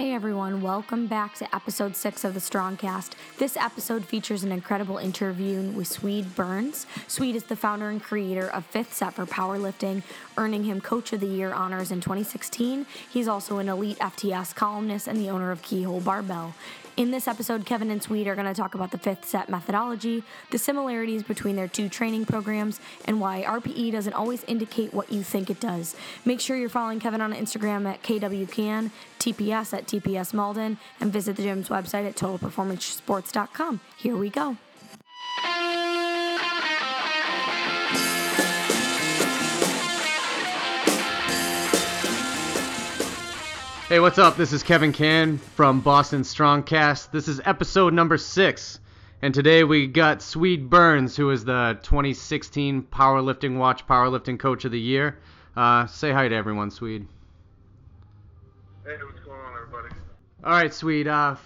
Hey everyone, welcome back to episode 6 of the Strongcast. This episode features an incredible interview with Swede Burns. Swede is the founder and creator of Fifth Set for Powerlifting, earning him Coach of the Year honors in 2016. He's also an elite FTS columnist and the owner of Keyhole Barbell. In this episode, Kevin and Swede are going to talk about the fifth set methodology, the similarities between their two training programs, and why RPE doesn't always indicate what you think it does. Make sure you're following Kevin on Instagram at KWCan, TPS at TPS Malden, and visit the gym's website at totalperformancesports.com. Here we go. Hey, what's up? This is Kevin Cann from Boston Strongcast. This is episode number six, and today we got Swede Burns, who is the 2016 Powerlifting Watch Powerlifting Coach of the Year. Uh, say hi to everyone, Swede. Hey, what's going on, everybody? All right, sweet. Uh,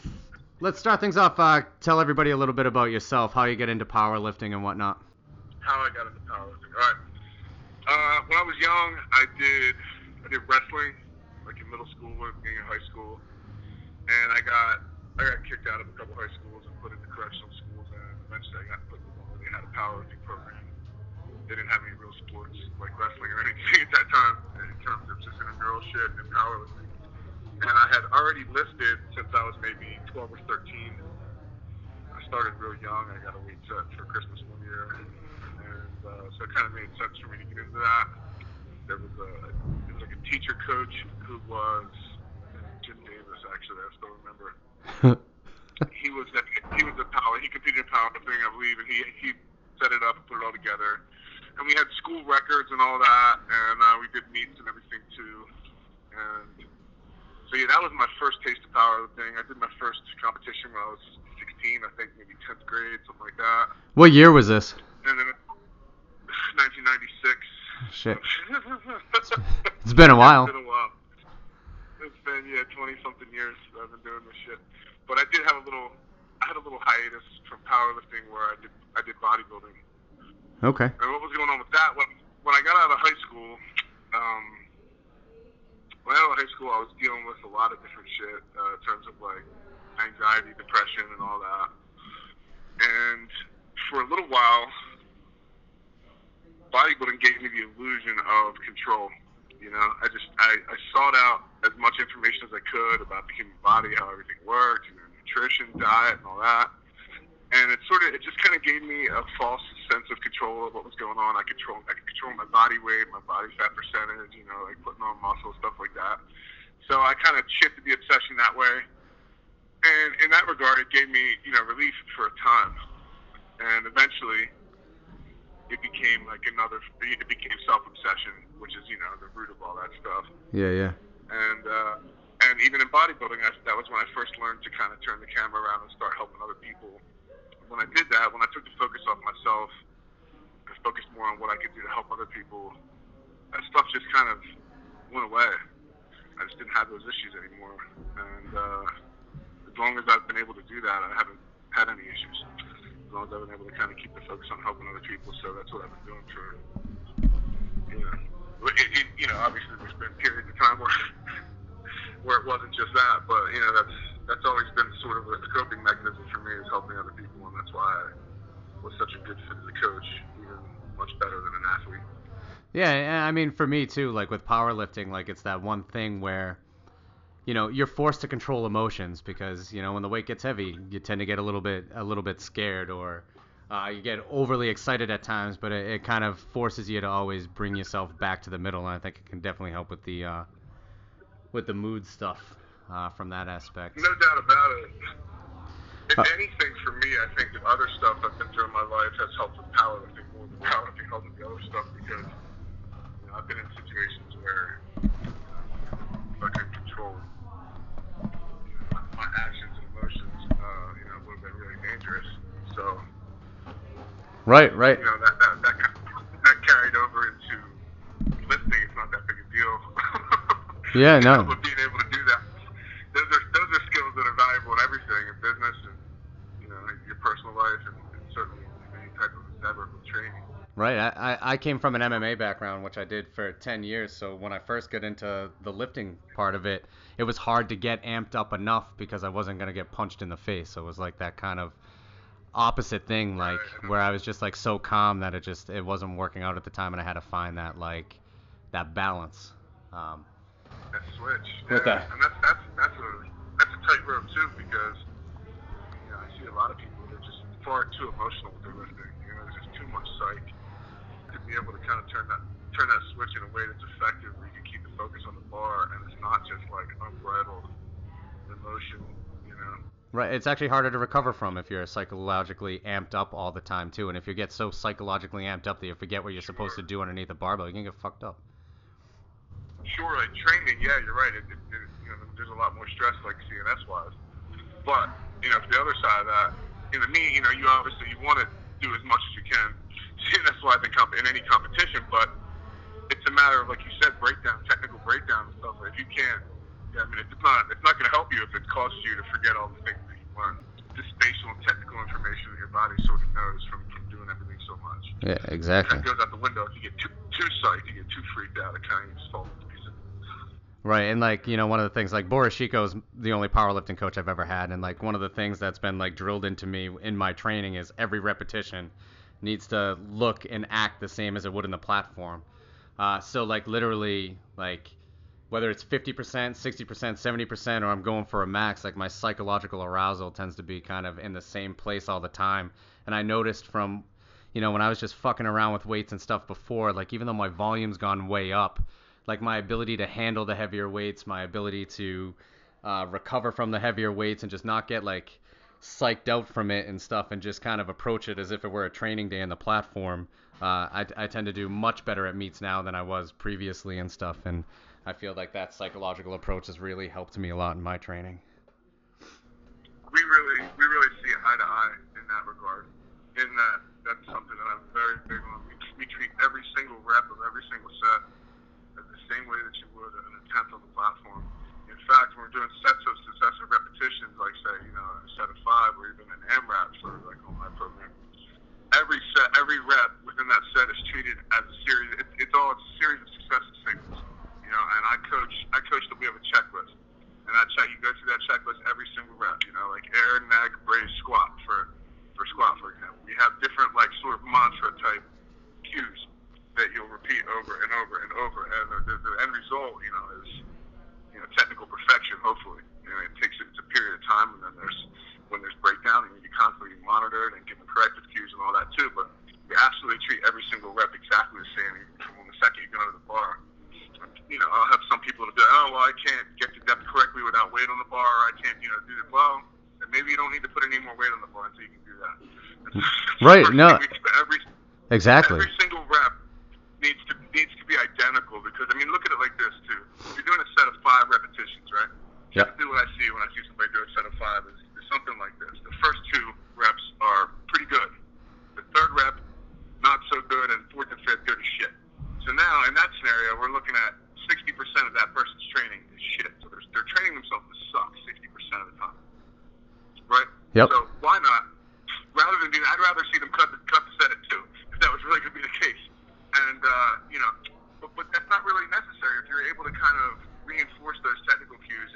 let's start things off. Uh, tell everybody a little bit about yourself, how you get into powerlifting and whatnot. How I got into powerlifting. All right. Uh, when I was young, I did I did wrestling, like in middle school and beginning of high school, and I got I got kicked out of a couple high schools and put into correctional schools, and eventually I got put in one where they had a powerlifting program. They didn't have any real sports like wrestling or anything at that time in terms of just intramural shit and powerlifting. And I had already listed since I was maybe 12 or 13. I started real young. I got a weight set for Christmas one year, and uh, so it kind of made sense for me to get into that. There was a there was like a teacher coach who was Jim Davis. Actually, I still remember. he was a, he was a power. He competed in powerlifting, I believe, and he he set it up and put it all together. And we had school records and all that, and uh, we did meets and everything too. And so yeah, that was my first taste of powerlifting. I did my first competition when I was 16, I think maybe 10th grade, something like that. What year was this? And then 1996. Shit. It's been a while. It's been a while. It's been yeah, 20 something years that I've been doing this shit. But I did have a little, I had a little hiatus from powerlifting where I did I did bodybuilding. Okay. And what was going on with that? When when I got out of high school, um, of high school, I was dealing with a lot of different shit uh, in terms of like anxiety, depression, and all that. And for a little while, bodybuilding gave me the illusion of control. You know, I just I, I sought out as much information as I could about the human body, how everything worked, you know, nutrition, diet, and all that. And it sort of it just kind of gave me a false sense of control of what was going on. I control I could control my body weight, my body fat percentage, you know, like putting on muscle, stuff like that. So I kind of shifted the obsession that way. And in that regard, it gave me, you know, relief for a time. And eventually, it became like another, it became self-obsession, which is, you know, the root of all that stuff. Yeah, yeah. And, uh, and even in bodybuilding, I, that was when I first learned to kind of turn the camera around and start helping other people. When I did that, when I took the focus off myself, I focused more on what I could do to help other people, that stuff just kind of went away. I just didn't have those issues anymore. And, uh, as long as I've been able to do that, I haven't had any issues. As long as I've been able to kind of keep the focus on helping other people, so that's what I've been doing for, you know, it, it, you know, obviously there's been periods of time where where it wasn't just that, but you know, that's that's always been sort of a coping mechanism for me is helping other people, and that's why I was such a good fit as a coach, even much better than an athlete. Yeah, I mean for me too, like with powerlifting, like it's that one thing where you know, you're forced to control emotions because, you know, when the weight gets heavy, you tend to get a little bit a little bit scared or uh, you get overly excited at times, but it, it kind of forces you to always bring yourself back to the middle, and I think it can definitely help with the uh, with the mood stuff uh, from that aspect. No doubt about it. If Uh, anything, for me, I think the other stuff I've been through in my life has helped with powerlifting more than powerlifting helped with the other stuff because you know, I've been in situations where if I could control you know, my actions and emotions, uh, you know, would have been really dangerous. So, Right, right. you know, that, that, that, that carried over into lifting. It's not that big a deal. Yeah, no. But being able to do that, those are those are skills that are valuable in everything, in business and you know, in your personal life, and, and certainly in any type of endeavor with training. Right. I, I came from an MMA background, which I did for 10 years. So when I first got into the lifting part of it, it was hard to get amped up enough because I wasn't going to get punched in the face. So it was like that kind of opposite thing, like where I was just like so calm that it just it wasn't working out at the time, and I had to find that like that balance. Um, that switch. With yeah. that. And that's that's that's a that's a tightrope too because you know I see a lot of people that are just far too emotional with their lifting. You know, there's just too much psych be able to kind of turn that turn that switch in a way that's effective where you can keep the focus on the bar and it's not just like unbridled emotion. You know. Right, it's actually harder to recover from if you're psychologically amped up all the time too, and if you get so psychologically amped up that you forget what you're supposed to do underneath a barbell, you can get fucked up. Sure, like training, yeah, you're right. It, it, it, you know, there's a lot more stress, like CNS wise. But you know, the other side of that, you know, me, you know, you obviously you want to do as much as you can CNS wise in, comp- in any competition, but it's a matter of, like you said, breakdown, technical breakdown and stuff. If you can't, yeah, I mean, it's not, it's not going to help you if it causes you to forget all the things that you learned. This spatial and technical information that your body sort of knows from, from doing everything so much. Yeah, exactly. That goes out the window if you get too too psyched, you get too freaked out, it kind of just falls to pieces. Right, and like you know, one of the things like Boris Sheiko is the only powerlifting coach I've ever had, and like one of the things that's been like drilled into me in my training is every repetition needs to look and act the same as it would in the platform. Uh, so like literally like whether it's 50%, 60%, 70%, or I'm going for a max, like my psychological arousal tends to be kind of in the same place all the time. And I noticed from, you know, when I was just fucking around with weights and stuff before, like even though my volume's gone way up, like my ability to handle the heavier weights, my ability to uh, recover from the heavier weights and just not get like psyched out from it and stuff and just kind of approach it as if it were a training day on the platform. Uh, I, I tend to do much better at meets now than I was previously and stuff. And I feel like that psychological approach has really helped me a lot in my training. we really we really see eye to eye in that regard. In that that's something that I'm very big on. We, we treat every single rep of every single set the same way that you would an attempt on the platform. Fact, when we're doing sets of successive repetitions, like say, you know, a set of five or even an AMRAP for like on my program, every set, every rep within that set is treated as a series. It, it's all a series of successive singles. You know, and I coach, I coach that we have a checklist, and that check, you go through that checklist every single rep. You know, like air, neck, brace, squat for for squat, for example. We have different like sort of mantra type cues that you'll repeat over and over and over, and the, the, the end result, you know, is you know technical perfection. Hopefully, you know, it takes it's a period of time, and then there's when there's breakdown, and you constantly monitor it and give them corrective cues and all that too. But we absolutely treat every single rep exactly the same from the second you go to the bar. You know, I'll have some people to be, oh, well, I can't get to depth correctly without weight on the bar. Or I can't, you know, do that. Well, then maybe you don't need to put any more weight on the bar until you can do that. Right, no. Every, Exactly. Every single rep needs to needs to be identical because I mean, look at it like this too. You're doing a set of five repetitions, right? Yep. Typically, what I see when I see somebody do a set of five is, is something like this. The first two reps are pretty good. The third rep, not so good, and fourth and fifth, good as shit. So now, in that scenario, we're looking at 60% of that person's training is shit. So they're, they're training themselves to suck 60% of the time, right? Yep. So why not? Rather than do that, I'd rather see them cut the cut the set at two if that was really going to be the case. And uh, you know, but, but that's not really necessary if you're able to kind of reinforce those technical cues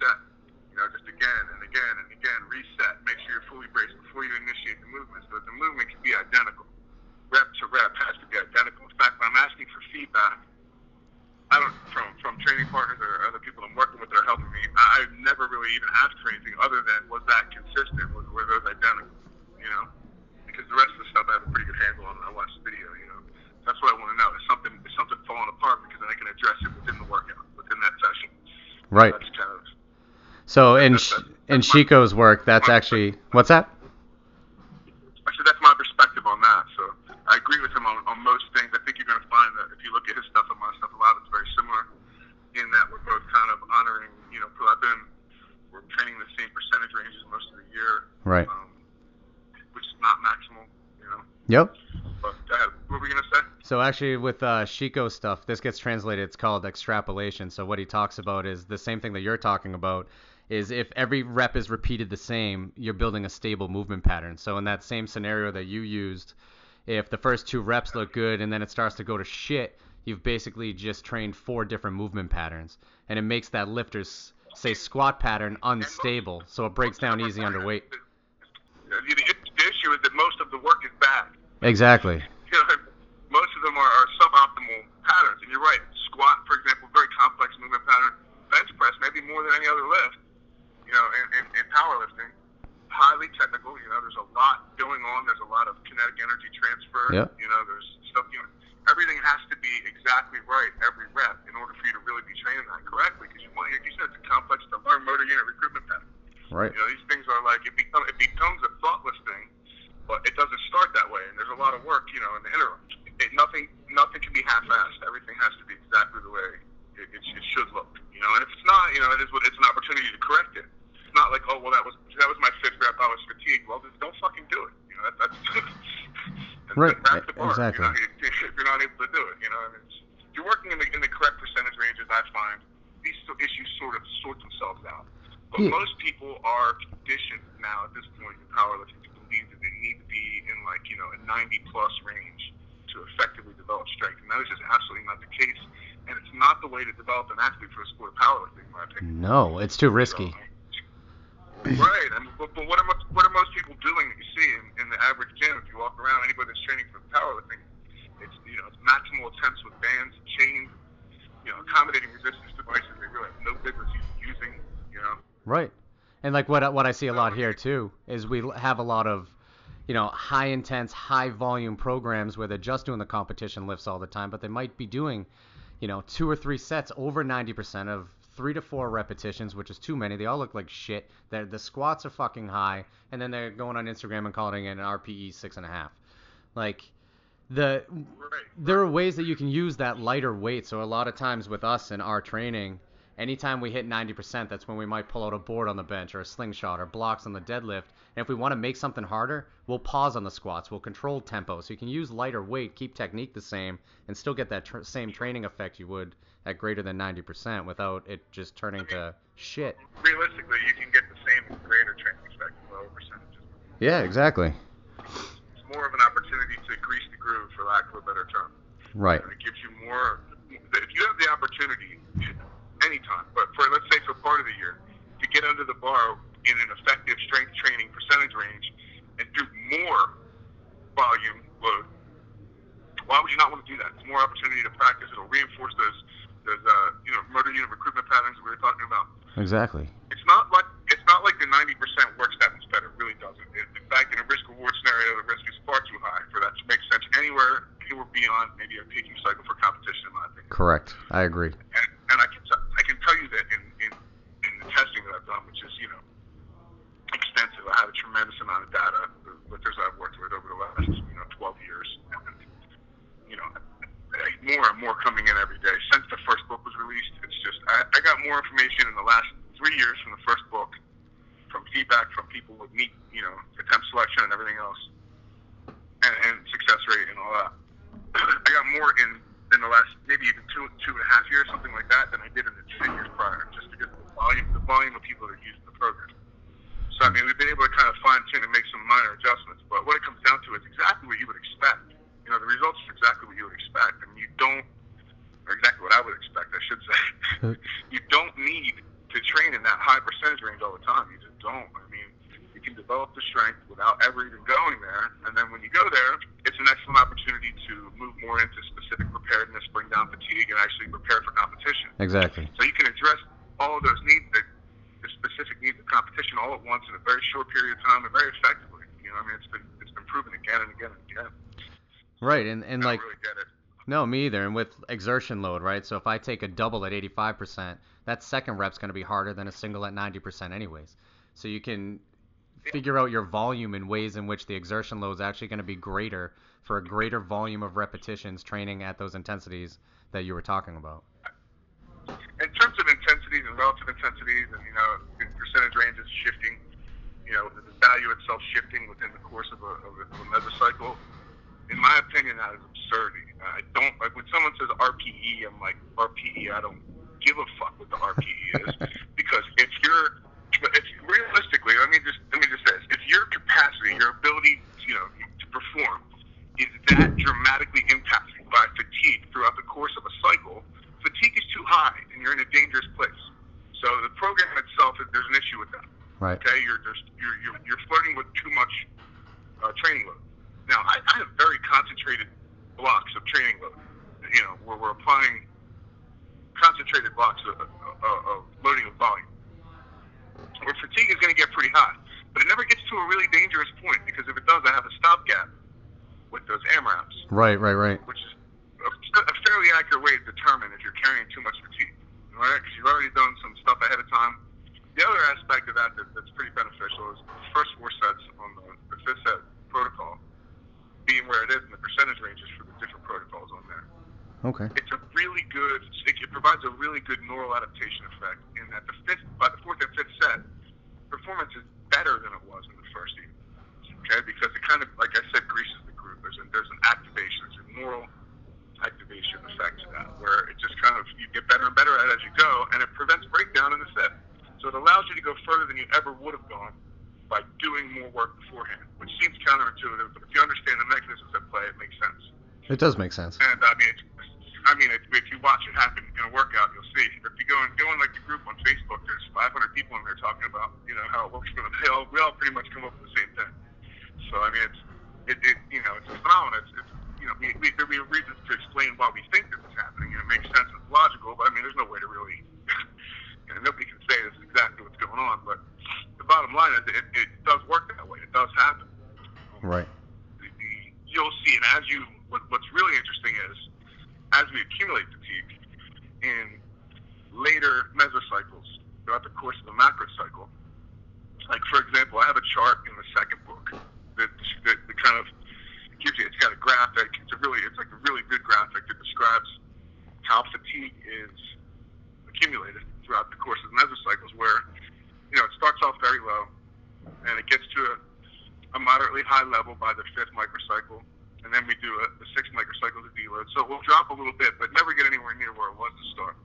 every. You know, just again and again and again, reset. Make sure you're fully braced before you initiate the movement, so that the movement can be identical. Rep to rep has to be identical. In fact, when I'm asking for feedback, I don't from from training partners or other people I'm working with that are helping me. I, I've never really even asked for anything other than was that consistent? Was were those identical? You know, because the rest of the stuff I have a pretty good handle on. I watch the video. You know, that's what I want to know. Is something is something falling apart because then I can address it within the workout, within that session. Right. That's kind of So in in Sheiko's work, that's actually what's that? I said that's my perspective on that. So I agree with him on, on most things. I think you're going to find that if you look at his stuff and my stuff, a lot of it's very similar in that we're both kind of honoring, you know, I've been, we're training the same percentage ranges most of the year, Right. um, which is not maximal, you know. Yep. But. What were we going to say? So actually, with uh, Chico stuff, this gets translated. It's called extrapolation. So what he talks about is the same thing that you're talking about. Is if every rep is repeated the same, you're building a stable movement pattern. So in that same scenario that you used, if the first two reps look good and then it starts to go to shit, you've basically just trained four different movement patterns, and it makes that lifter's say squat pattern unstable, so it breaks down easy under weight. The, issue is that most of the work is bad. Exactly. You know, most of them are, are suboptimal patterns, and you're right. Squat, for example, very complex movement pattern. Bench press, maybe more than any other lift. You know, in, in, in powerlifting, highly technical. You know, there's a lot going on. There's a lot of kinetic energy transfer. Yep. You know, there's stuff. You know, everything has to be exactly right every rep in order for you to really be training that correctly. Because you want, like you said, it's a complex to learn motor unit recruitment pattern. Right. You know, these things are like it become it becomes a thoughtless thing, but it doesn't start that way. And there's a lot of work, you know, in the interim. It, nothing nothing can be half-assed. Everything has to be exactly the way it, it, it should look. You know, and if it's not, you know, it is what it's an opportunity to correct it. It's not like, oh well, that was that was my fifth rep. I was fatigued. Well, just don't fucking do it. You know, that, that's and Right, That's the bar. exactly. You know, if, if you're not able to do it, you know, and it's, if you're working in the in the correct percentage ranges, that's fine. These issues sort of sort themselves out. But Yeah. most people are conditioned now at this point in powerlifting to believe that they need to be in like you know a 90 plus range to effectively develop strength, and that is just absolutely not the case. And it's not the way to develop an athlete for a sport of powerlifting, in my opinion. No, it's too risky. Right, and but, but what are most, what are most people doing that you see in, in the average gym? If you walk around, anybody that's training for powerlifting, it's you know it's maximal attempts with bands, chains, you know, accommodating resistance devices they really have no business using. You know, Right. And like what I- what I see a lot here too is we have a lot of you know high intense, high volume programs where they're just doing the competition lifts all the time, but they might be doing you know two or three sets over 90% of three to four repetitions, which is too many. They all look like shit. They're, the squats are fucking high, and then they're going on Instagram and calling it an RPE six and a half. Like the right? there are ways that you can use that lighter weight. So a lot of times with us in our training, anytime we hit 90%, that's when we might pull out a board on the bench or a slingshot or blocks on the deadlift. And if we want to make something harder, we'll pause on the squats. We'll control tempo. So you can use lighter weight, keep technique the same, and still get that tr- same training effect you would at greater than 90% without it just turning to shit. Realistically, you can get the same greater training effect with lower percentages. Yeah, exactly. It's more of an opportunity to grease the groove, for lack of a better term. Right. And it gives you more. If you have the opportunity, anytime, but for let's say for part of the year, to get under the bar in an effective strength training percentage range and do more volume load, why would you not want to do that? It's more opportunity to practice. It'll reinforce those those uh, you know motor unit recruitment patterns that we were talking about. Exactly. It's not like it's not like the 90% works that much better. It really doesn't. In fact, in a risk reward scenario, the risk is far too high for that to make sense anywhere anywhere beyond maybe a peaking cycle for competition, in my opinion. Correct. I agree. And, and I can t- I can tell you that in, in in the testing that I've done, which is you know extensive. I have a tremendous amount of data. The lifters I've worked with over the last you know 12 years, and you know more and more coming in every day. Since the first book was released, it's just I, I got more information in the last three years from the first book, from feedback from people with meet you know attempt selection and everything else, and, and success rate and all that. I got more in in the last maybe even two two and a half years, something like that, than I did in the ten years prior, just because of the volume the volume of people that are using the program. So I mean, we've been able to kind of fine tune and make some minor adjustments, but what it comes down to is exactly what you would expect. You know, the results are exactly what you would expect, and you don't, or exactly what I would expect, I should say. you don't need to train in that high percentage range all the time. You just don't. I mean, you can develop the strength without ever even going there, and then when you go there, an excellent opportunity to move more into specific preparedness, bring down fatigue, and actually prepare for competition. Exactly. So you can address all of those needs, the, the specific needs of competition, all at once in a very short period of time and very effectively. You know, I mean, it's been it's been proven again and again and again. Right. And and like really. No, me either. And with exertion load, right? So if I take a double at 85%, that second rep's going to be harder than a single at 90% anyways. So you can figure out your volume in ways in which the exertion load is actually going to be greater for a greater volume of repetitions training at those intensities that you were talking about. In terms of intensities and relative intensities, and you know, the percentage ranges shifting, you know, the value itself shifting within the course of a, of a, of a mesocycle. In my opinion, that is absurdity. I don't like when someone says RPE. I'm like RPE. I don't give a fuck what the RPE is because if you're, if realistically, let me just let me just say this: if your capacity, your ability, you know, to perform is that dramatically impacted by fatigue throughout the course of a cycle, fatigue is too high and you're in a dangerous place. So the program itself, there's an issue with that. Right. Okay, you're just you're you're, you're flirting with too much uh, training load. Now I, I have very concentrated blocks of training load. You know where we're applying concentrated blocks of, of, of loading of volume. Where fatigue is going to get pretty high, but it never gets to a really dangerous point because if it Right, right, right. which is a, a fairly accurate way to determine if you're carrying too much fatigue. Right? Because you've already done some stuff ahead of time. The other aspect of that, that that's pretty beneficial is the first four sets on the, the fifth set protocol being where it is and the percentage ranges for the different protocols on there. Okay. It's a really good, it, it provides a really good neural adaptation effect in that the fifth, by the fourth and fifth set, performance is better than it was in the first even. Okay, because it kind of, like I said, greases the. There's, an activation, there's a neural activation effect to that, where it just kind of, you get better and better at it as you go, and it prevents breakdown in the set. So it allows you to go further than you ever would have gone by doing more work beforehand, which seems counterintuitive, but if you understand the mechanisms at play, it makes sense. It does make sense. And I mean, it's, I mean, it, if you watch it happen in a workout, you'll see. If you go and go in like the group on Facebook, there's 500 people in there talking about, you know, how it works for them. They all, we all pretty much come up with the same thing. So I mean, it's, it, it you know, it's a phenomenon. It's, it's you know, we, we, there have reasons to explain why we think this is happening, and it makes sense. It's logical, but I mean, there's no way to really, you know, nobody can say this is exactly what's going on. But the bottom line is, it, it does work that way. It does happen Right. the, the, you'll see, and as you, what, what's really interesting is, as we accumulate fatigue in later mesocycles throughout the course of the macro cycle, like for example, I have a chart in the second book that, that, that kind of gives you, it's got a graphic, it's a really, it's like a really good graphic that describes how fatigue is accumulated throughout the course of the mesocycles where, you know, it starts off very low and it gets to a, a moderately high level by the fifth microcycle, and then we do a, sixth microcycle to deload. So we'll drop a little bit, but never get anywhere near where it was to start.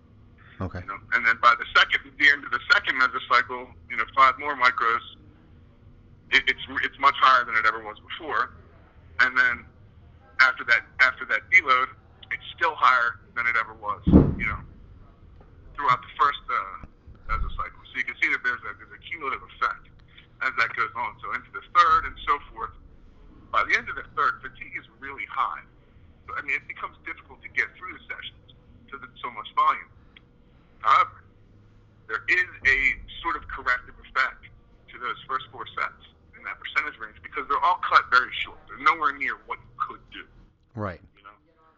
Okay. You know, and then by the second, the end of the second mesocycle, you know, five more micros, it, it's it's much higher than it ever was before, and then after that after that deload, it's still higher than it ever was. You know, throughout the first uh, mesocycle. So you can see that there's a there's a cumulative effect as that goes on. So into the third and so forth. By the end of the third, fatigue is really high. So, I mean, it becomes difficult to get through the sessions because it's so much volume. However, there is a sort of corrective effect to those first four sets that percentage range because they're all cut very short. They're nowhere near what you could do. Right. You know.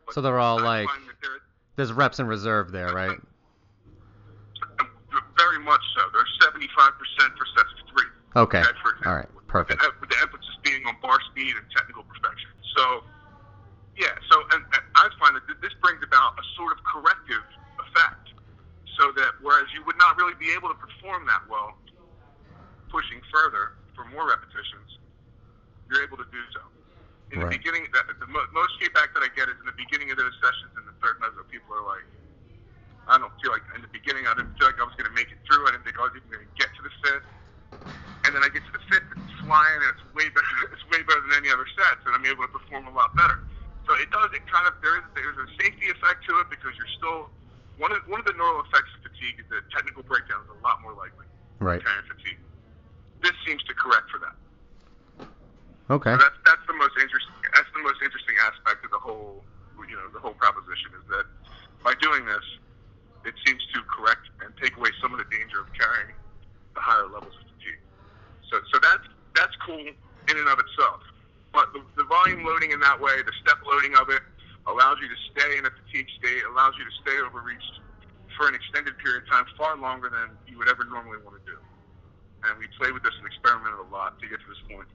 But So they're all I like, there's reps in reserve there, right? very much so. They're 75% for sets of three. Okay. Okay, for example, All right. Perfect. With the, with the emphasis being on bar speed and technical perfection. So, yeah. So, and, and I find that this brings about a sort of corrective effect, so that whereas you would not really be able to perform that well, pushing further for more repetitions, you're able to do so. In the beginning, the, the mo- most feedback that I get is in the beginning of those sessions in the third meso, people are like, I don't feel like in the beginning I didn't feel like I was going to make it through. I didn't think I was even going to get to the fifth. And then I get to the fifth, and it's flying, and it's way better. It's way better than any other sets, and I'm able to perform a lot better. So it does. It kind of there is there's a safety effect to it because you're still one of one of the neural effects of fatigue is that technical breakdown is a lot more likely Right. carrying fatigue. This seems to correct for that. Okay. So that's that's the most interesting. That's the most interesting aspect of the whole, you know, the whole proposition is that by doing this, it seems to correct and take away some of the danger of carrying the higher levels of fatigue. So so that's that's cool in and of itself. But the, the volume loading in that way, the step loading of it, allows you to stay in a fatigue state, allows you to stay overreached for an extended period of time, far longer than you would ever normally want to do. And we played with this and experimented a lot to get to this point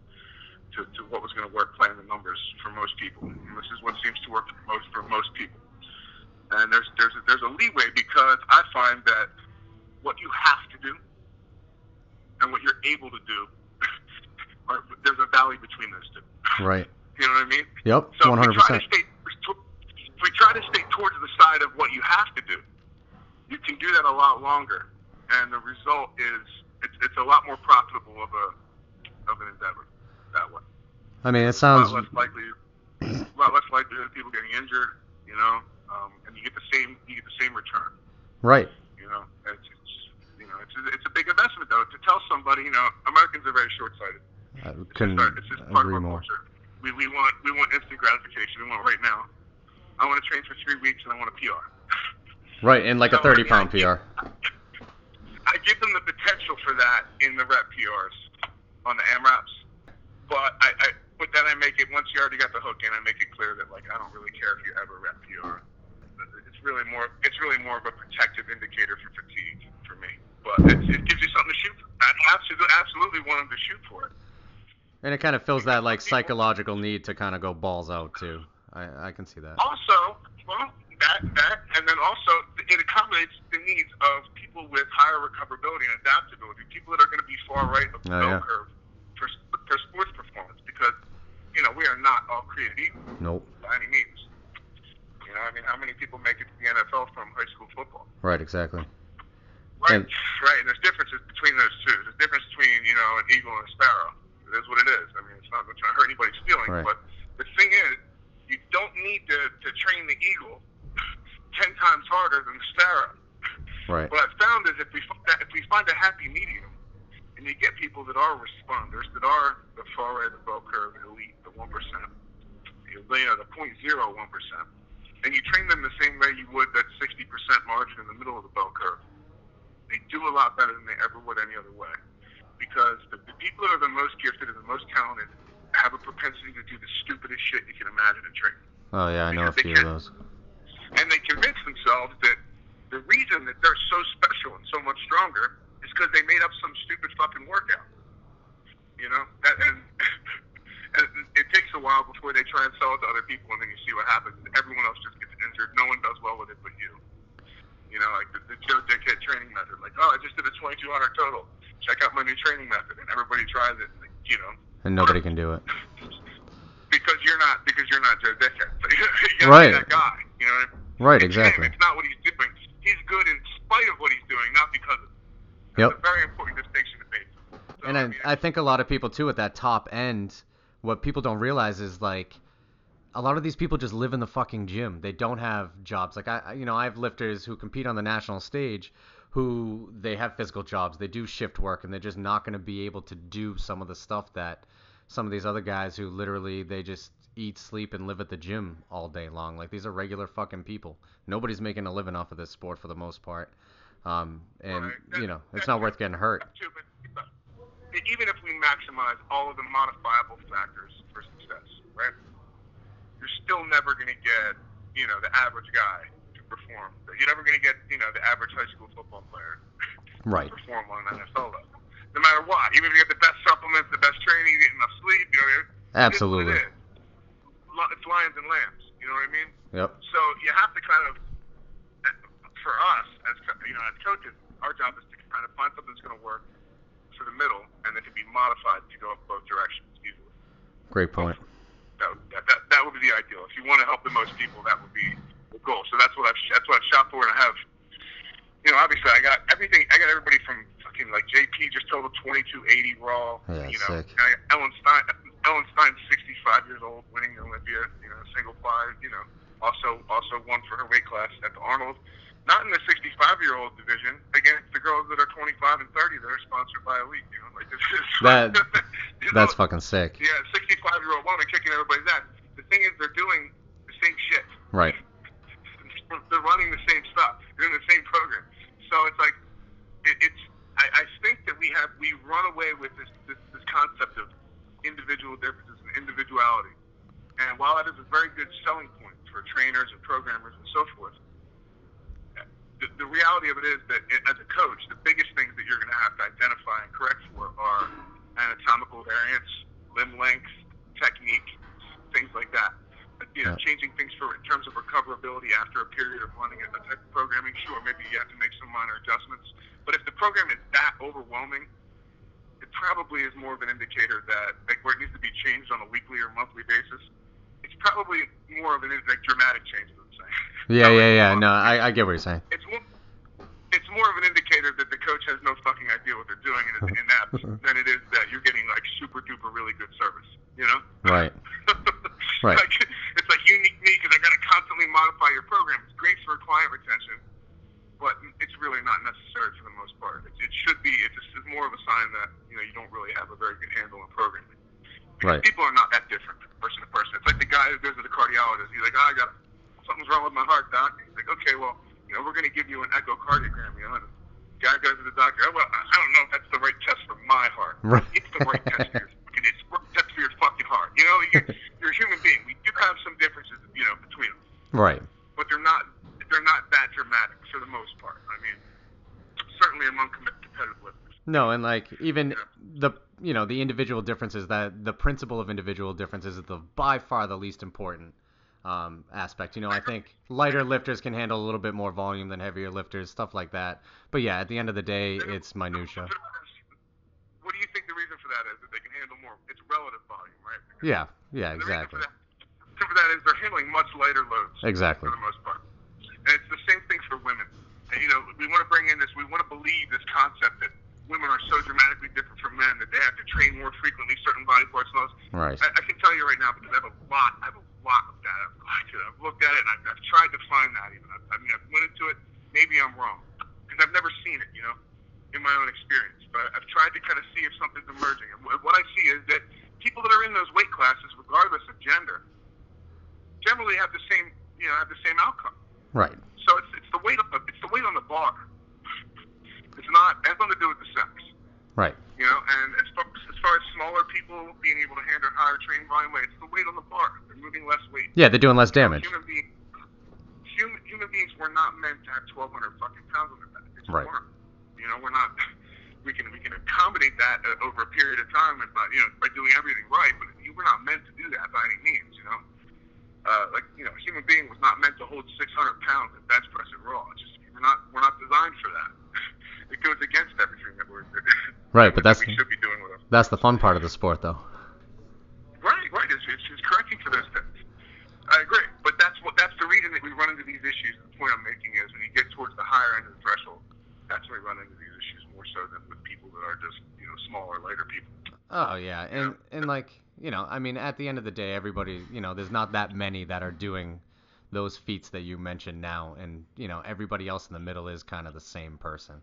to, to what was going to work playing the numbers for most people. And this is what seems to work for most for most people. And there's there's a, there's a leeway because I find that what you have to do and what you're able to do, are, there's a valley between those two. Right. You know what I mean? Yep. So One if hundred we try to stay, if we try to stay towards the side of what you have to do, you can do that a lot longer, and the result is it's, it's a lot more profitable of a of an endeavor that way. I mean, it A sounds. lot less likely, a lot less likely of people getting injured, you know, um, and you get the same you get the same return, Right. you know. It's, it's you know it's a, it's a big investment though. to tell somebody, you know, Americans are very short-sighted. I couldn't just our- it's just part of agree our more. culture. We, we want we want instant gratification. We want right now. I want to train for three weeks and I want a PR. Right, and like a So, 30 mean, pound PR. Give them the potential for that in the rep PRs on the AMRAPs, but I, I but then I make it once you already got the hook in, I make it clear that like I don't really care if you ever rep PR. It's really more it's really more of a protective indicator for fatigue for me. But it, it gives you something to shoot. For. I absolutely absolutely want them to shoot for it. And it kind of fills that like psychological need to kind of go balls out too. I, I can see that. Also, well, that that, and then also it accommodates the needs of people with higher recoverability and adaptability, people that are going to be far right of the Oh, bell yeah. curve for for sports performance, because you know we are not all created equal Nope. by any means. You know, I mean, how many people make it to the NFL from high school football? Right, exactly. Right, And- right. And there's differences between those two. There's a difference between you know an eagle and a sparrow. It is what it is. I mean, it's not trying to hurt anybody's feelings, Right. but the thing is, you don't need to, to train the eagle ten times harder than the sparrow. Right. What I've found is if we that, if we find a happy medium, and you get people that are responders, that are the far right of the bell curve, the elite, the one percent, you know, the point zero one percent, and you train them the same way you would that sixty percent margin in the middle of the bell curve, they do a lot better than they ever would any other way. Because the, the people that are the most gifted and the most talented have a propensity to do the stupidest shit you can imagine in training Oh yeah, I know a Because they few of those. And they convince themselves that the reason that they're so special and so much stronger is because they made up some stupid fucking workout. You know, that, and, and it takes a while before they try and sell it to other people, and then you see what happens. Everyone else just gets injured. No one does well with it but you. You know, like the, the Joe Dickhead training method. Like, oh, I just did a 2200 total. Check out my new training method, and everybody tries it. Like, you know, And nobody can do it. because you're not because you're not Joe Dickhead. you gotta Right. that guy. You know. Right, him. exactly. It's not what he's doing. He's good in spite of what he's doing, not because of it. Yep. A very important distinction to make. So, And I I, mean, I think a lot of people too at that top end, what people don't realize is like, a lot of these people just live in the fucking gym. They don't have jobs. Like I, I- you know, I have lifters who compete on the national stage, who they have physical jobs. They do shift work, and they're just not going to be able to do some of the stuff that some of these other guys who literally they just eat, sleep, and live at the gym all day long. Like these are regular fucking people. Nobody's making a living off of this sport for the most part. Um, and Right. you know, it's not worth getting hurt. too, but, but even if we maximize all of the modifiable factors for success, right? You're still never going to get, you know, the average guy to perform. You're never going to get, you know, the average high school football player Right. to perform on an NFL level. No matter what, even if you get the best supplements, the best training, you get enough sleep, you know, it is what Absolutely. it is. It's lions and lambs. You know what I mean? Yep. So you have to kind of, for us as you know as coaches, our job is to kind of find something that's going to work for the middle, and that can be modified to go both directions easily. Great point. That, that, that, that would be the ideal. If you want to help the most people, that would be the goal. So that's what I've that's what I've shot for, and I have. You know, obviously, I got everything. I got everybody from fucking like JP just total 2280 raw. Yeah, you know, sick. I Ellen Stein. Ellen Stein's 65 years old, winning Olympia. You know, single ply. You know, also also won for her weight class at the Arnold. Not in the 65 year old division against the girls that are 25 and 30 that are sponsored by Elite. You know, like this is That- you That's know, fucking sick. yeah, 65 year old woman kicking everybody's ass. The thing is, they're doing the same shit. Right. They're running the same stuff. They're in the same program. So it's like, it, it's. I, I think that we have we run away with this, this this concept of individual differences and individuality. And while that is a very good selling point for trainers and programmers and so forth, the, the reality of it is that it, as a coach, the biggest things that you're going to have to identify and correct for are anatomical variance, limb length, technique, things like that. You know, Yeah. changing things for in terms of recoverability after a period of running a, type of programming. Sure, maybe you have to make some minor adjustments. But if the program is that overwhelming, it probably is more of an indicator that like where it needs to be changed on a weekly or monthly basis. It's probably more of an like dramatic change. Let's say. Yeah, yeah, yeah. No, I, I get what you're saying. it's more, it's more of an indicator that the coach has no fucking idea what they're doing in, in that than it is that you're getting like super duper really good service. You know? Right. Right. like, it's like you need me because I got to constantly modify your program. It's great for client retention, but it's really not necessary for the most part. It, it should be. It's just it's more of a sign that you know you don't really have a very good handle on programming. Right. People are not that different person to person. It's like the guy who goes to the cardiologist. He's like, oh, I got something's wrong with my heart, doc. He's like, okay, well, you know, we're going to give you an echocardiogram. You know, and the guy goes to the doctor. Oh, well, I don't know if that's the right test for my heart. Right. It's the right test for your fucking. It's the test for your fucking heart. You know, you're, you're a human being. We do have some differences, you know, between us, Right. but they're not they're not that dramatic for the most part. I mean, certainly among competitive lifters. No, and like even the you know the individual differences that the principle of individual differences is the by far the least important um, aspect. You know, I think lighter lifters can handle a little bit more volume than heavier lifters, stuff like that. But yeah, at the end of the day, it's minutia. What do you think the reason for that is? That they can handle more. It's relative volume, right? Because Yeah, yeah, exactly, that, reason for that is they're handling much lighter loads. exactly. For the most part. And it's the same thing for women. And, you know, we want to bring in this, we want to believe this concept that women are so dramatically different from men that they have to train more frequently certain body parts and those. Right. I, I can tell you right now because I have a lot, I have a lot of data. I've looked at it, I've looked at it and I've, I've tried to find that even. I, I mean, I've went into it. Maybe I'm wrong because I've never seen it, you know, in my own experience. But I've tried to kind of see if something's emerging. And wh- what I see is that people that are in those weight classes, regardless of gender, generally have the same, you know, have the same outcome. Right. So it's it's the weight on the it's the weight on the bar. It's not it has nothing to do with the sex, Right. you know. And as far, as far as smaller people being able to handle higher training volume weight, it's the weight on the bar. They're moving less weight. Yeah, they're doing less damage. Human being, human, human beings were not meant to have 1,200 fucking pounds on their back. Just Right. weren't. You know, we're not. We can we can accommodate that uh, over a period of time, and by you know by doing everything right. But you were not meant to do that by any means. You know, uh, like you know, a human being was not meant to hold 600 pounds at bench press and raw. It's just we're not we're not designed for that. It goes against everything that we're Right, but that that's we should be doing with them. that's the fun part of the sport, though. Right, right. It's, it's, it's correcting for those things. I agree, but that's what that's the reason that we run into these issues. The point I'm making is when you get towards the higher end of the threshold, that's when we run into these issues more so than with people that are just you know smaller, lighter people. Oh yeah, and and like you know, I mean, at the end of the day, everybody, you know, there's not that many that are doing those feats that you mentioned now, and you know, everybody else in the middle is kind of the same person.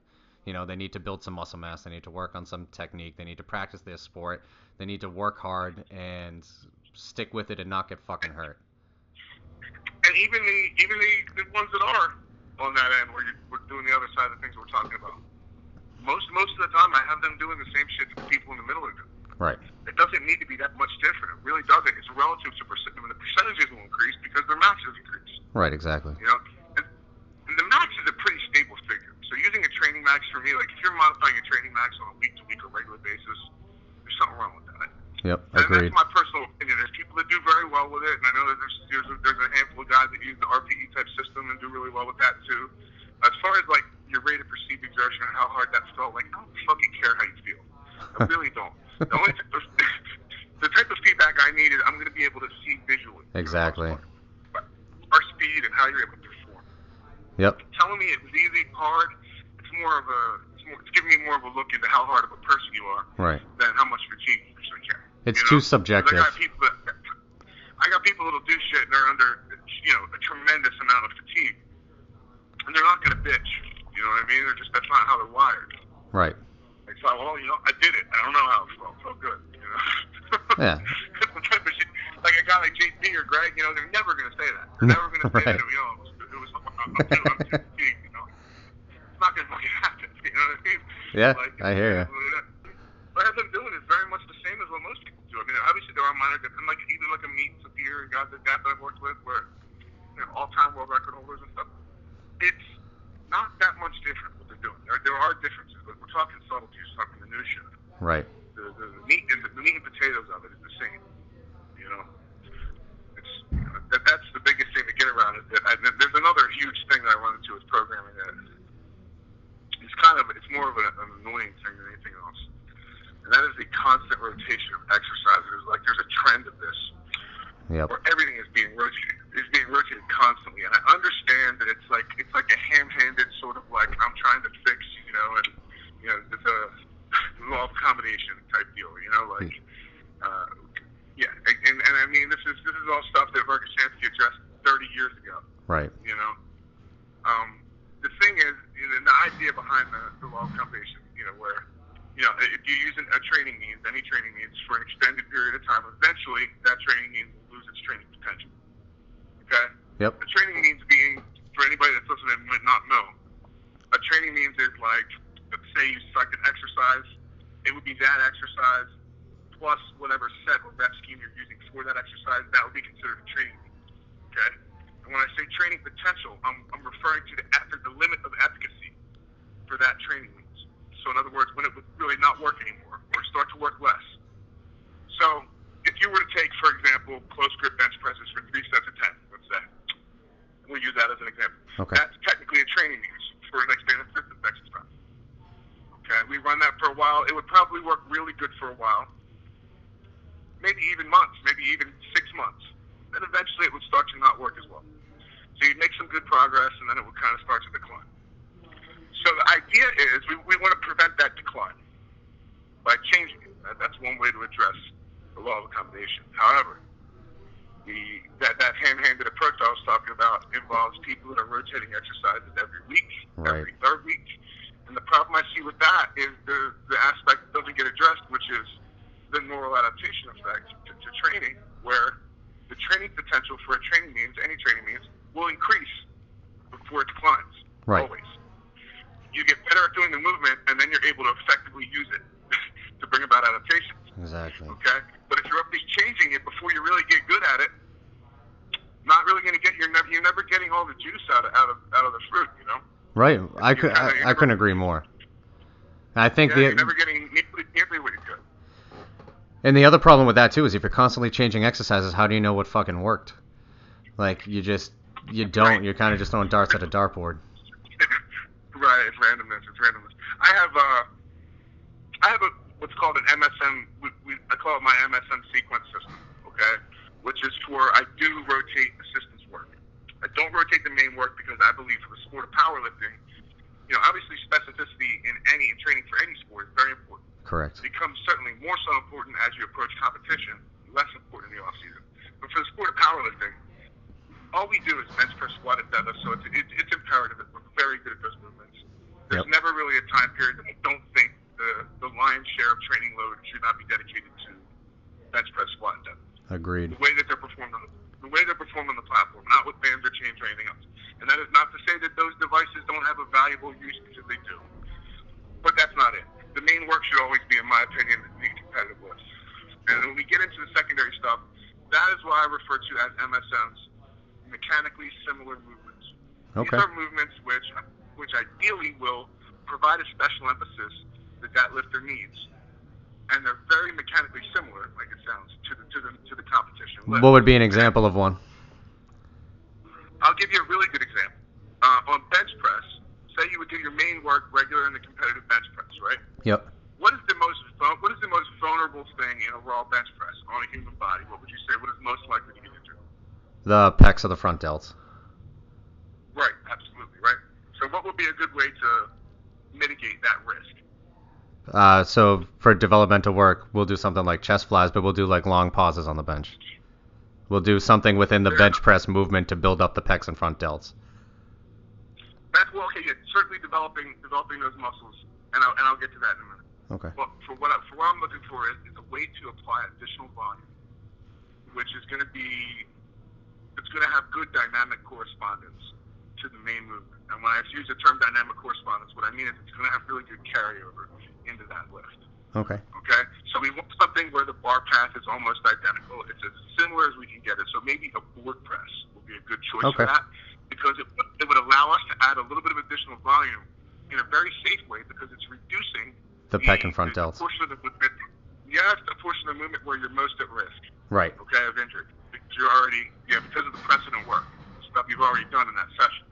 You know, they need to build some muscle mass, they need to work on some technique, they need to practice their sport, they need to work hard and stick with it and not get fucking hurt. And even the even the, the ones that are on that end, where you're, we're doing the other side of the things we're talking about. Most most of the time, I have them doing the same shit that the people in the middle are doing. Right. It doesn't need to be that much different. It really doesn't. It's relative to percent. I mean, the percentages will increase because their maxes increase. Right. Exactly. You know, and, and the max is a pretty stable figure. So using a training max for me, like if you're modifying a training max on a week to week or regular basis, there's something wrong with that. Yep. And Agreed. that's my personal opinion. There's people that do very well with it, and I know that there's there's a, there's a handful of guys that use the RPE type system and do really well with that too. As far as like your rate of perceived exertion and how hard that felt, like I don't fucking care how you feel. I really don't. The only the type of feedback I needed, I'm going to be able to see visually. Exactly. Our speed and how you're able to perform. Yep. Telling me it was easy, hard, it's more of a it's, more, it's giving me more of a look into how hard of a person you are Right. than how much fatigue you actually carry. It's you too subjective. I got people that I got people that'll do shit and they're under you know a tremendous amount of fatigue, and they're not gonna bitch. You know what I mean? They're just that's not how they're wired. Right. Like so, well, you know, I did it. I don't know how it felt. Felt good. You know? Yeah. The type of shit- like a guy like JP or Greg, you know, they're never gonna say that. They're never gonna say Right. that. You know, it was, it was I'm, I'm, too, I'm too. You know, it's not gonna fucking happen. You know what I mean? Yeah, Like, I hear ya. What I've been doing is very much the same as what most people do. I mean, obviously there are minor differences, like even like a and guys like that that I've worked with, where you know, all-time world record holders and stuff. It's not that much different what they're doing. There, there are differences, but we're talking subtleties, talking minutia. Right. The, the, the meat and the, the meat and potatoes of it is the same. You know, it's you know, that, that's the biggest thing to get around. Is that I, there's another huge thing that I run into with programming that it's kind of it's more of an, an annoying thing than anything else, and that is the constant rotation of exercises. Like there's a trend of this Yep. where everything is being rotated is being rotated constantly. And I understand that it's like it's like a ham-handed sort of like I'm trying to fix, you know, and you know the, the law of combination type deal, you know, like uh, yeah. And, and I mean this is this is all stuff that Verkhoshansky addressed 30 years ago Right. you know. Um, the thing is, you know, the idea behind the, the law of combination, you know, where, you know, if you use an, a training means, any training means for an extended period of time, eventually that training means will lose its training potential. Okay? Yep. The training means being, for anybody that's listening and might not know, a training means is like, let's say you select an exercise, it would be that exercise plus whatever set or rep scheme you're using for that exercise, that would be considered a training means. Okay? And when I say training potential, I'm, I'm referring to the, effort, the limit of efficacy for that training means. So in other words, when it would really not work anymore or start to work less. So if you were to take, for example, close grip bench presses for three sets of 10, let's say, we'll use that as an example. Okay. That's technically a training use for an expanded systems exercise. Okay, we run that for a while. It would probably work really good for a while, maybe even months, maybe even six months. Then eventually it would start to not work as well. So you'd make some good progress, and then it would kind of start to decline. So the idea is we, we want to prevent that decline by changing it. That's one way to address the law of accommodation. However, the that, that hand-handed approach I was talking about involves people that are rotating exercises every week, Right. every third week. And the problem I see with that is the, the aspect that doesn't get addressed, which is the neural adaptation effect to, to training, where the training potential for a training means, any training means, will increase before it declines. Right. Always. You get better at doing the movement, and then you're able to effectively use it to bring about adaptation. Exactly. Okay? But if you're always changing it before you really get good at it, not really going to get you're never you're never getting all the juice out of out of out of the fruit. You know? Right. I could kinda, I, I couldn't agree more. I think Yeah, you're the never getting nearly, nearly what you could. and the other problem with that too is if you're constantly changing exercises, how do you know what fucking worked? Like you just you don't. Right. You're kind of just throwing darts at a dartboard. right, it's randomness. It's randomness. I have uh, I have a what's called an MSM. We, we, I call it my MSM sequence system. Okay, which is for I do rotate assistance work. I don't rotate the main work because I believe for the sport of powerlifting, you know, obviously specificity in any in training for any sport is very important. Correct. It becomes certainly more so important as you approach competition, less important in the off season. But for the sport of powerlifting, all we do is bench press, squat, and deadlift. So it's, it, it's imperative that we're very good at those movements. There's Yep. never really a time period that I don't think the, the lion's share of training load should not be dedicated to bench press, squat, and deadlift. Agreed. The way that they're performed on the, the way they're performed on the platform, not with bands or chains or anything else. And that is not to say that those devices don't have a valuable use because they do. But that's not it. The main work should always be, in my opinion, the competitive lifts. And when we get into the secondary stuff, that is what I refer to as MSMs, mechanically similar movements. Okay. These are movements which, which ideally will provide a special emphasis that that lifter needs. And they're very mechanically similar, like it sounds, to the to the to the lift. What would be an example of one? I'll give you a really good example. Uh, on bench press, say you would do your main work regular in the competitive bench press, right? Yep. What is the most what is the most vulnerable thing in a raw bench press on a human body? What would you say? What is most likely to get injured? The pecs of the front delts. Right, absolutely, right. So what would be a good way to mitigate that risk? Uh, so for developmental work, we'll do something like chest flies, but we'll do like long pauses on the bench. We'll do something within the bench press movement to build up the pecs and front delts. That's well, okay. Yeah, certainly developing developing those muscles, and I'll, and I'll get to that in a minute. Okay. But for what I, for what I'm looking for is, is a way to apply additional volume, which is going to be it's going to have good dynamic correspondence to the main movement. And when I use the term dynamic correspondence, what I mean is it's going to have really good carryover into that lift. Okay. Okay, so we want something where the bar path is almost identical. It's as similar as we can get it. So maybe a board press will be a good choice Okay. for that because it, would- it would allow us to add a little bit of additional volume in a very safe way because it's reducing The pec and front the, delts. The portion of the movement, yes, the portion of the movement where you're most at risk, Right. okay, of injury. Because you're already, yeah, because of the precedent work, stuff you've already done in that session.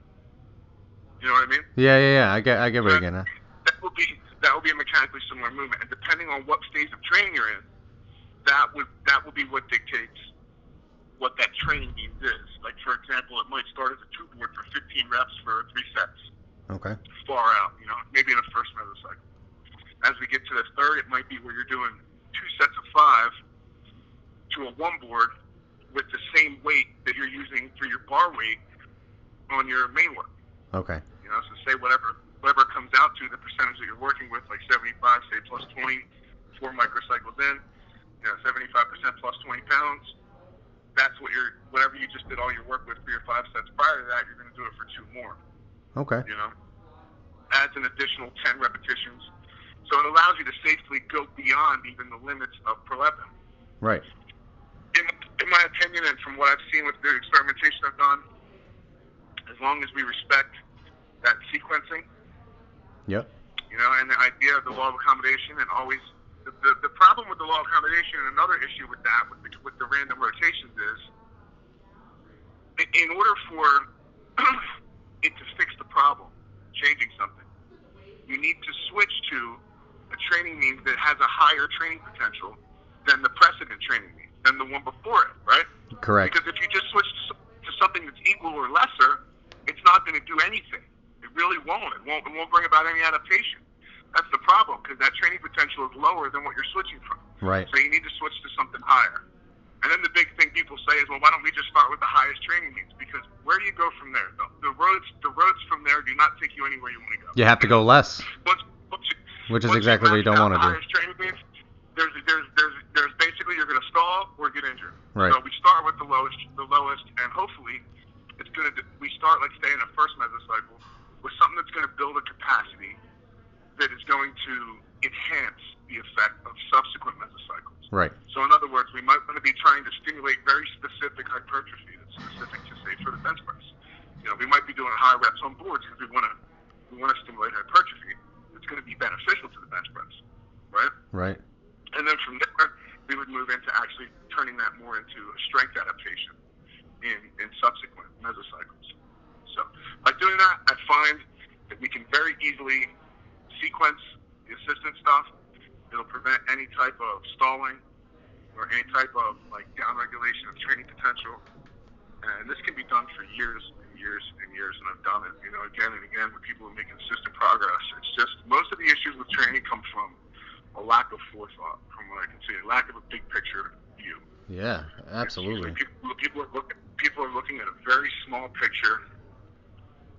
You know what I mean? Yeah, yeah, yeah. I get, I get where you're getting at. that will be that will be a mechanically similar movement, and depending on what phase of training you're in, that would that will be what dictates what that training means is. Like for example, it might start as a two board for 15 reps for three sets, Okay. far out, you know, maybe in the first mesocycle. As we get to the third, it might be where you're doing two sets of five to a one board with the same weight that you're using for your bar weight on your main work. Okay. You know, so say whatever whatever it comes out to, the percentage that you're working with, like 75, say plus 20, four microcycles in, you know, 75% plus 20 pounds. That's what you're, whatever you just did all your work with three or five sets prior to that, you're going to do it for two more. Okay. You know, adds an additional 10 repetitions. So it allows you to safely go beyond even the limits of Prilepin. Right. In, in my opinion, and from what I've seen with the experimentation I've done, as long as we respect that sequencing, Yep. you know, and the idea of the law of accommodation, and always the, the, the problem with the law of accommodation, and another issue with that, with the, with the random rotations, is in- order for it to fix the problem, changing something, you need to switch to a training means that has a higher training potential than the precedent training means, than the one before it, right? Correct. Because if you just switch to, to something that's equal or lesser, it's not going to do anything. Really won't. It won't. It won't bring about any adaptation. That's the problem because that training potential is lower than what you're switching from. Right. So you need to switch to something higher. And then the big thing people say is, well, why don't we just start with the highest training means? Because where do you go from there? The, the roads, the roads from there do not take you anywhere you want to go. You have to go less, Once, once you, which is exactly what you don't want to do. highest training means, there's, there's, there's, there's basically you're going to stall or get injured. Right. So we start with the lowest, the lowest, and hopefully it's going to. We start like say in a first mesocycle with something that's going to build a capacity that is going to enhance the effect of subsequent mesocycles. Right. So in other words, we might want to be trying to stimulate very specific hypertrophy that's specific to say for the bench press. You know, we might be doing high reps on boards because we want to we want to stimulate hypertrophy. It's going to be beneficial to the bench press, right? Right. And then from there, we would move into actually turning that more into a strength adaptation in, in subsequent mesocycles. So by doing that, I find that we can very easily sequence the assistant stuff. It'll prevent any type of stalling or any type of like downregulation of training potential. And this can be done for years and years and years, and I've done it, you know, again and again with people who make consistent progress. It's just most of the issues with training come from a lack of forethought, from what I can see, a lack of a big picture view. Yeah. Absolutely. People, people are looking. People are looking at a very small picture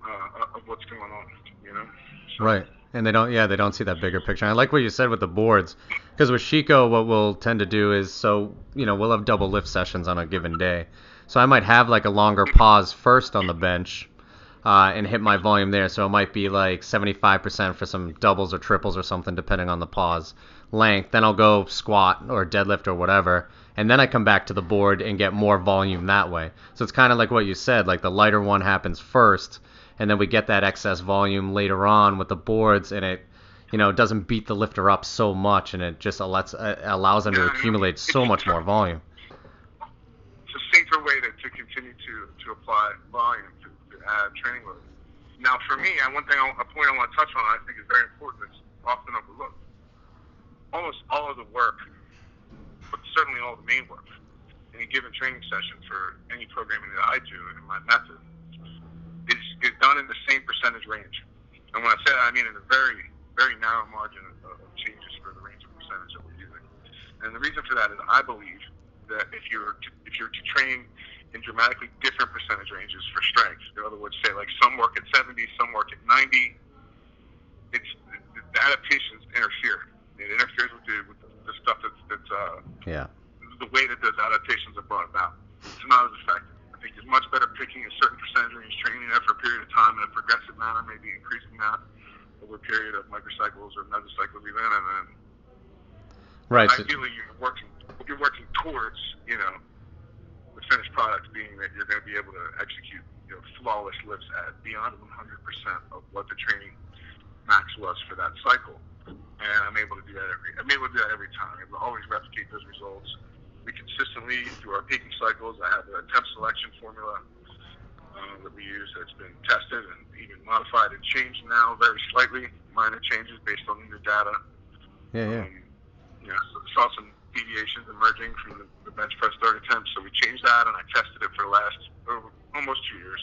uh, of what's going on. You know. So, Right. And they don't, yeah, they don't see that bigger picture. I like what you said with the boards, because with Sheiko, what we'll tend to do is, so you know, we'll have double lift sessions on a given day. So I might have like a longer pause first on the bench, uh, and hit my volume there. So it might be like 75% for some doubles or triples or something, depending on the pause length. Then I'll go squat or deadlift or whatever, and then I come back to the board and get more volume that way. So it's kind of like what you said, like the lighter one happens first, and then we get that excess volume later on with the boards, and it, you know, doesn't beat the lifter up so much, and it just allows uh, allows them to accumulate so much more volume. it's a safer way to, to continue to, to apply volume to, to add training load. Now, for me, I- one thing, I- a point I want to touch on, I think is very important, it's often overlooked. Almost all of the work, but certainly all the main work, in a given training session for any programming that I do in my method, is, done in the same percentage range. And when I say that, I mean in a very, very narrow margin of, of changes for the range of percentage that we're using. And the reason for that is I believe that if you're to, if you're to train in dramatically different percentage ranges for strength, in other words, say like some work at 70, some work at 90, it's the, adaptations interfere. It interferes with the with the, the stuff that's that's uh, Yeah. the way that those adaptations are brought about. It's not as effective. I think it's much better picking a certain percentage range, training that for a period of time in a progressive manner, maybe increasing that over a period of microcycles or mesocycles even, and then Right. So, ideally you're working you're working towards you know the finished product being that you're going to be able to execute you know flawless lifts at beyond 100% of what the training max was for that cycle, and I'm able to do that every I'm able to do that every time. I'm able to always replicate those results. We consistently through our peaking cycles. I have a temp selection formula uh, that we use that's been tested and even modified and changed now very slightly, minor changes based on new data. yeah, yeah. Um, you know, saw some deviations emerging from the, the bench press third attempt, so we changed that, and I tested it for the last over, almost two years,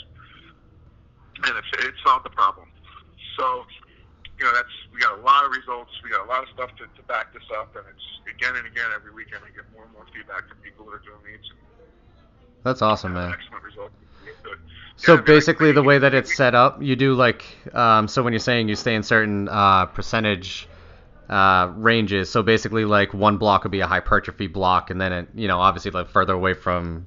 and it, it solved the problem. So, you know, that's we got a lot of results, we got a lot of stuff to, to back this up, and it's again and again every weekend I get more and more feedback from people that are doing these. That's awesome, man. Excellent result. So Yeah, basically, the way that it's set up, you do like, um, so when you're saying you stay in certain uh, percentage uh, ranges, so basically like one block would be a hypertrophy block, and then it, you know, obviously like further away from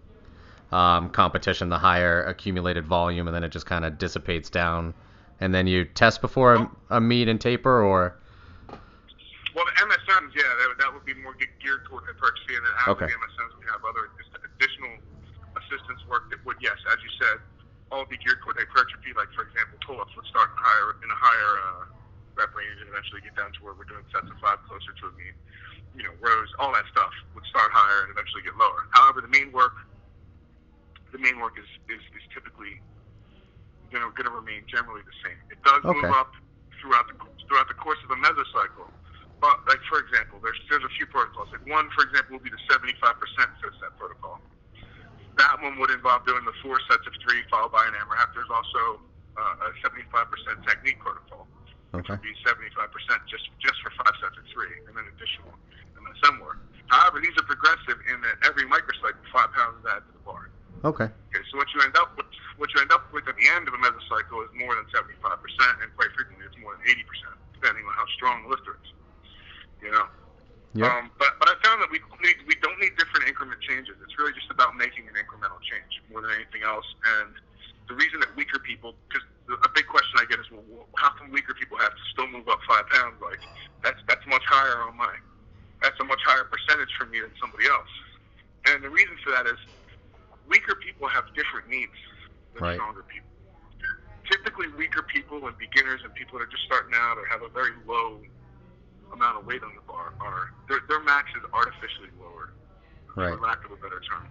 um, competition, the higher accumulated volume, and then it just kind of dissipates down, and then you test before a, a meet and taper, or Well, the MSMs, yeah, that, would- that would be more geared toward hypertrophy, and then after Okay. the MSMs, we have other additional assistance work that would, yes, as you said, all be geared toward hypertrophy. Like for example, pull-ups would start in higher in a higher uh, rep range and eventually get down to where we're doing sets of five closer to a mean. You know, rows, all that stuff would start higher and eventually get lower. However, the main work, the main work is is, is typically you know going to remain generally the same. It does Okay. move up throughout the throughout the course of a mesocycle. But like for example, there's there's a few protocols. Like one, for example, would be the 75% fifth set protocol. That one would involve doing the four sets of three followed by an AMRAP. There's also uh, a 75% technique protocol, which okay, would be 75% just just for five sets of three, and then additional MSM work. However, these are progressive in that every microcycle, five pounds is added to the bar. Okay, Okay, so what you end up with, what you end up with at the end of a mesocycle is more than 75%, and quite frequently it's more than 80%, depending on how strong the lifter is. You know. yeah, Um, but but I found that we need, we don't need different increment changes. It's really just about making an incremental change more than anything else. And the reason that weaker people, because a big question I get is, well, how come weaker people have to still move up five pounds? Like that's that's much higher on my, that's a much higher percentage for me than somebody else. And the reason for that is, weaker people have different needs than Right. stronger people. Typically, weaker people and beginners and people that are just starting out or have a very low amount of weight on the bar are their, their max is artificially lowered, right, for lack of a better term.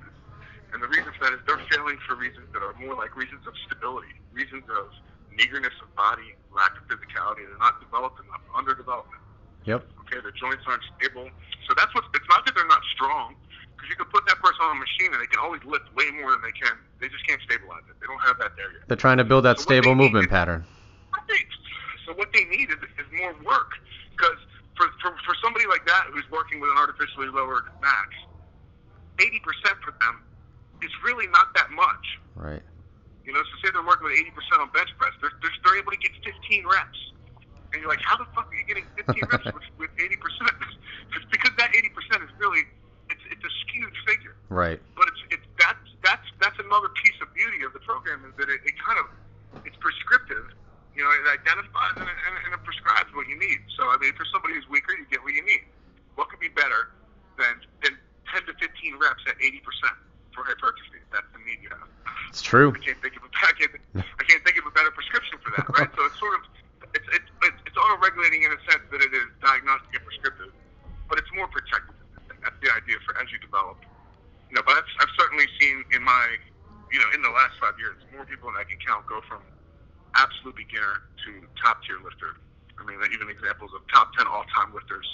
And the reason for that is they're failing for reasons that are more like reasons of stability, reasons of meagerness of body, lack of physicality. They're not developed enough, underdevelopment. yep, Okay, their joints aren't stable. So that's what. It's not that they're not strong, because you can put that person on a machine and they can always lift way more than they can. They just can't stabilize it. They don't have that there yet. they're trying to build that So stable movement is- pattern. So what they need is, is more work. Because for, for, for somebody like that who's working with an artificially lowered max, 80% for them is really not that much. Right, You know, so say they're working with 80% on bench press, they're, they're, they're able to get 15 reps. And you're like, how the fuck are you getting 15 reps with, with 80%? It's because that 80% is really, it's, it's a skewed figure right, but it's it's that's that's that's another piece of beauty of the program is that it, it kind of it's prescriptive. You know, it identifies and and, and it prescribes what you need. So I mean, for somebody who's weaker, you get what you need. What could be better than than 10 to 15 reps at 80 percent for hypertrophy? That's the need you have. it's true. I can't think of a I can't, I can't think of a better prescription for that, right? so it's sort of it's it's it's, it's auto-regulating in a sense that it is diagnostic and prescriptive, but it's more protective. That's the idea for as you develop. You know, I've seen in my you know in the last five years more people than I can count go from absolute beginner to top tier lifter. I mean, even examples of top 10 all-time lifters,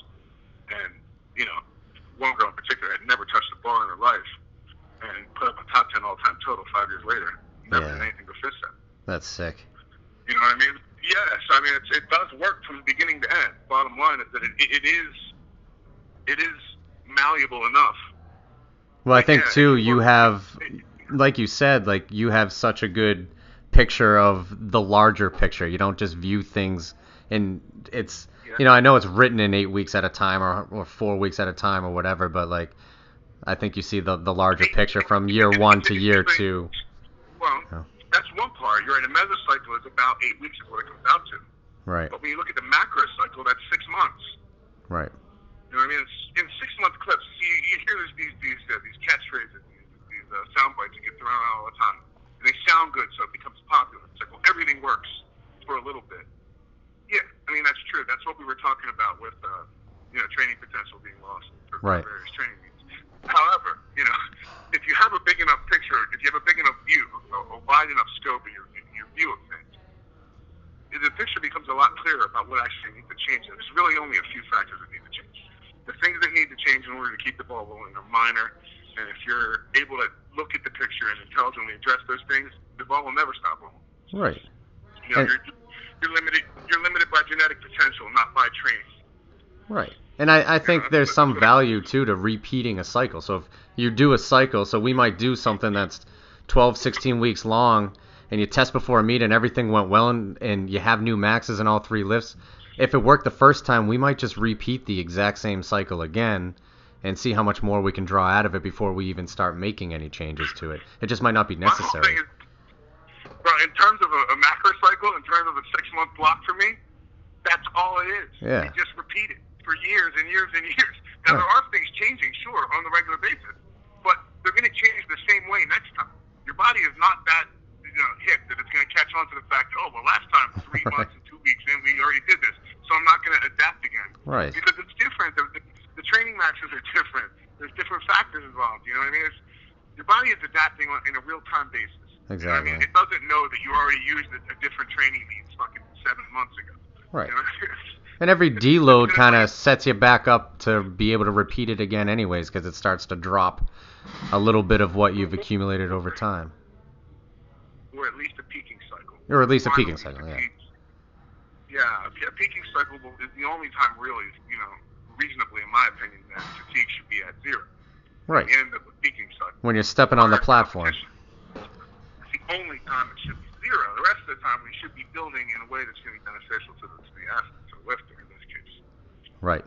and you know, one girl in particular had never touched a bar in her life, and put up a top 10 all-time total five years later. Never Yeah. did anything but fifth set. That's sick. You know what I mean? Yes. I mean, it's, it does work from beginning to end. Bottom line is that it, it is it is malleable enough. Well, I think too, you have, like you said, like you have such a good picture of the larger picture. You don't just view things in it's, you know, I know it's written in eight weeks at a time or, or four weeks at a time or whatever, but like, I think you see the the larger picture from year one to year two. Well, that's one part. You're in A mesocycle is about eight weeks, is what it comes out to. Right, But when you look at the macro cycle, that's six months. right, You know what I mean? It's, in six month clips, you, you hear this, these these uh, these catchphrases, these, these uh, sound bites that get thrown around all the time. And they sound good, so it becomes popular. It's like, well, everything works for a little bit. Yeah, I mean that's true. That's what we were talking about with uh, you know training potential being lost for Right. various training needs. However, you know, if you have a big enough picture, if you have a big enough view, a, a wide enough scope of your your view of things, the picture becomes a lot clearer about what actually needs to change. And there's really only a few factors that need to change. The things that need to change in order to keep the ball rolling are minor. And if you're able to look at the picture and intelligently address those things, the ball will never stop rolling. right. You know, And- you're, you're limited. You're limited by genetic potential, not by training. Right. And I, I think Yeah, there's some value too to repeating a cycle. So if you do a cycle, so we might do something that's 12, 16 weeks long, and you test before a meet and everything went well, and, and you have new maxes in all three lifts. If it worked the first time, we might just repeat the exact same cycle again and see how much more we can draw out of it before we even start making any changes to it. It just might not be necessary. is, well, in terms of a, a macro cycle, in terms of a six month block for me, that's all it is. Yeah. You just repeat it for years and years and years. Now, Right. there are things changing, sure, on the regular basis, but they're going to change the same way next time. Your body is not that you know, hip that it's going to catch on to the fact, oh, well, last time, three Right. months and two weeks in, we already did this, so I'm not going to adapt again. Right. Because it's different. The, the, the training maxes are different. There's different factors involved. You know what I mean? It's, your body is adapting on, in a real time basis. You know I mean? It doesn't know that you already used a, a different training means fucking seven months ago. Right. You know? And every deload kind of sets you back up to be able to repeat it again, anyways, because it starts to drop a little bit of what you've accumulated over time. Or at least a peaking cycle. Or at least a peaking cycle, yeah. Yeah, a peaking cycle is the only time really, you know, reasonably, in my opinion, that fatigue should be at zero. Right. The end of the peaking cycle. When you're stepping on the platform. It's the only time it should be zero. The rest of the time we should be building in a way that's going to be beneficial to the, to the athlete, to the lifter in this case. Right.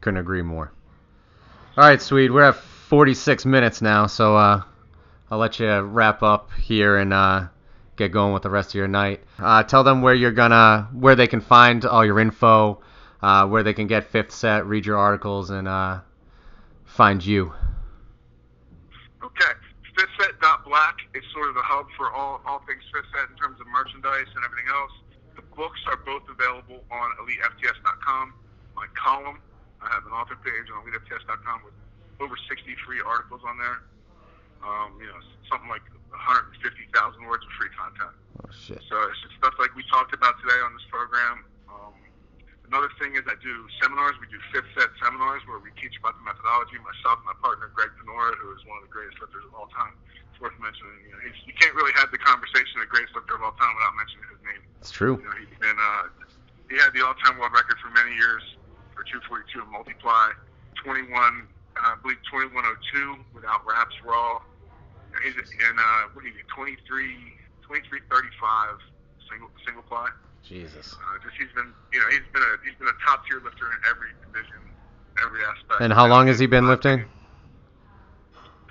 Couldn't agree more. All right, Swede, we're at 46 minutes now, so uh, I'll let you wrap up here and uh, get going with the rest of your night. Uh, tell them where you're gonna, where they can find all your info, uh, where they can get Fifth Set, read your articles, and uh, find you. Okay. Fifthset.black is sort of the hub for all, all things fifth set in terms of merchandise and everything else. The books are both available on EliteFTS.com. My column, I have an author page on EliteFTS.com with over 60 free articles on there. Um, you know, something like 150,000 words of free content. Oh shit. So it's just stuff like we talked about today on this program. Um, another thing is I do seminars. We do fifth set seminars where we teach about the methodology. Myself and my partner Greg Panora, who is one of the greatest lifters of all time. It's worth mentioning. You, know, you can't really have the conversation of the greatest lifter of all time without mentioning his name. It's true. You know, he's been uh, he had the all-time world record for many years for 242 and multiply, 21, uh, I believe 2102 without wraps raw. And he's in uh, what do you get? 23, 2335 single single ply. Jesus. Uh, just he's been you know he's been a he's been a top tier lifter in every division, every aspect. And how long has he been lifting?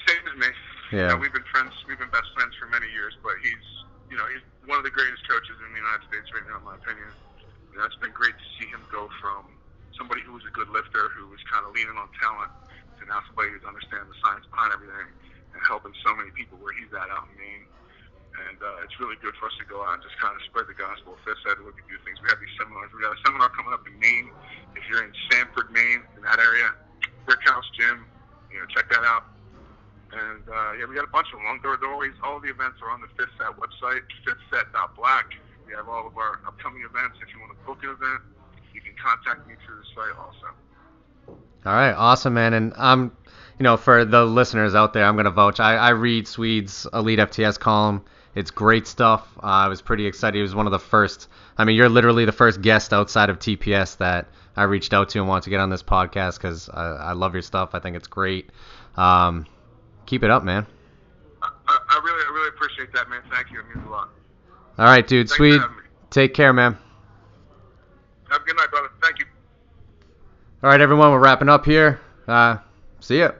Same as me. Yeah. You know, we've been friends. We've been best friends for many years. But he's, you know, he's one of the greatest coaches in the United States right now, in my opinion. You know, it's been great to see him go from somebody who was a good lifter, who was kind of leaning on talent, to now somebody who's understanding the science behind everything and helping so many people where he's at out in Maine. And uh, it's really good for us to go out and just kind of spread the gospel Fifth Set, we can do things. We have these seminars. We got a seminar coming up in Maine. If you're in Sanford, Maine, in that area, Brick House Gym, you know, check that out. And uh, yeah, we got a bunch of them. They're always all the events are on the Fifth Set website, fifthset.black. We have all of our upcoming events. If you want to book an event, you can contact me through the site also. All right, awesome, man. And I'm, you know, for the listeners out there, I'm gonna vouch. I, I read Swede's Elite FTS column. It's great stuff. Uh, I was pretty excited. He was one of the first. I mean, you're literally the first guest outside of TPS that I reached out to and wanted to get on this podcast because I, I love your stuff. I think it's great. Um, keep it up, man. I, I, I really, I really appreciate that, man. Thank you. It means a lot. All right, dude. Thanks Swede, take care, man. Have a good night, brother. Thank you. All right, everyone. We're wrapping up here. Uh, see ya.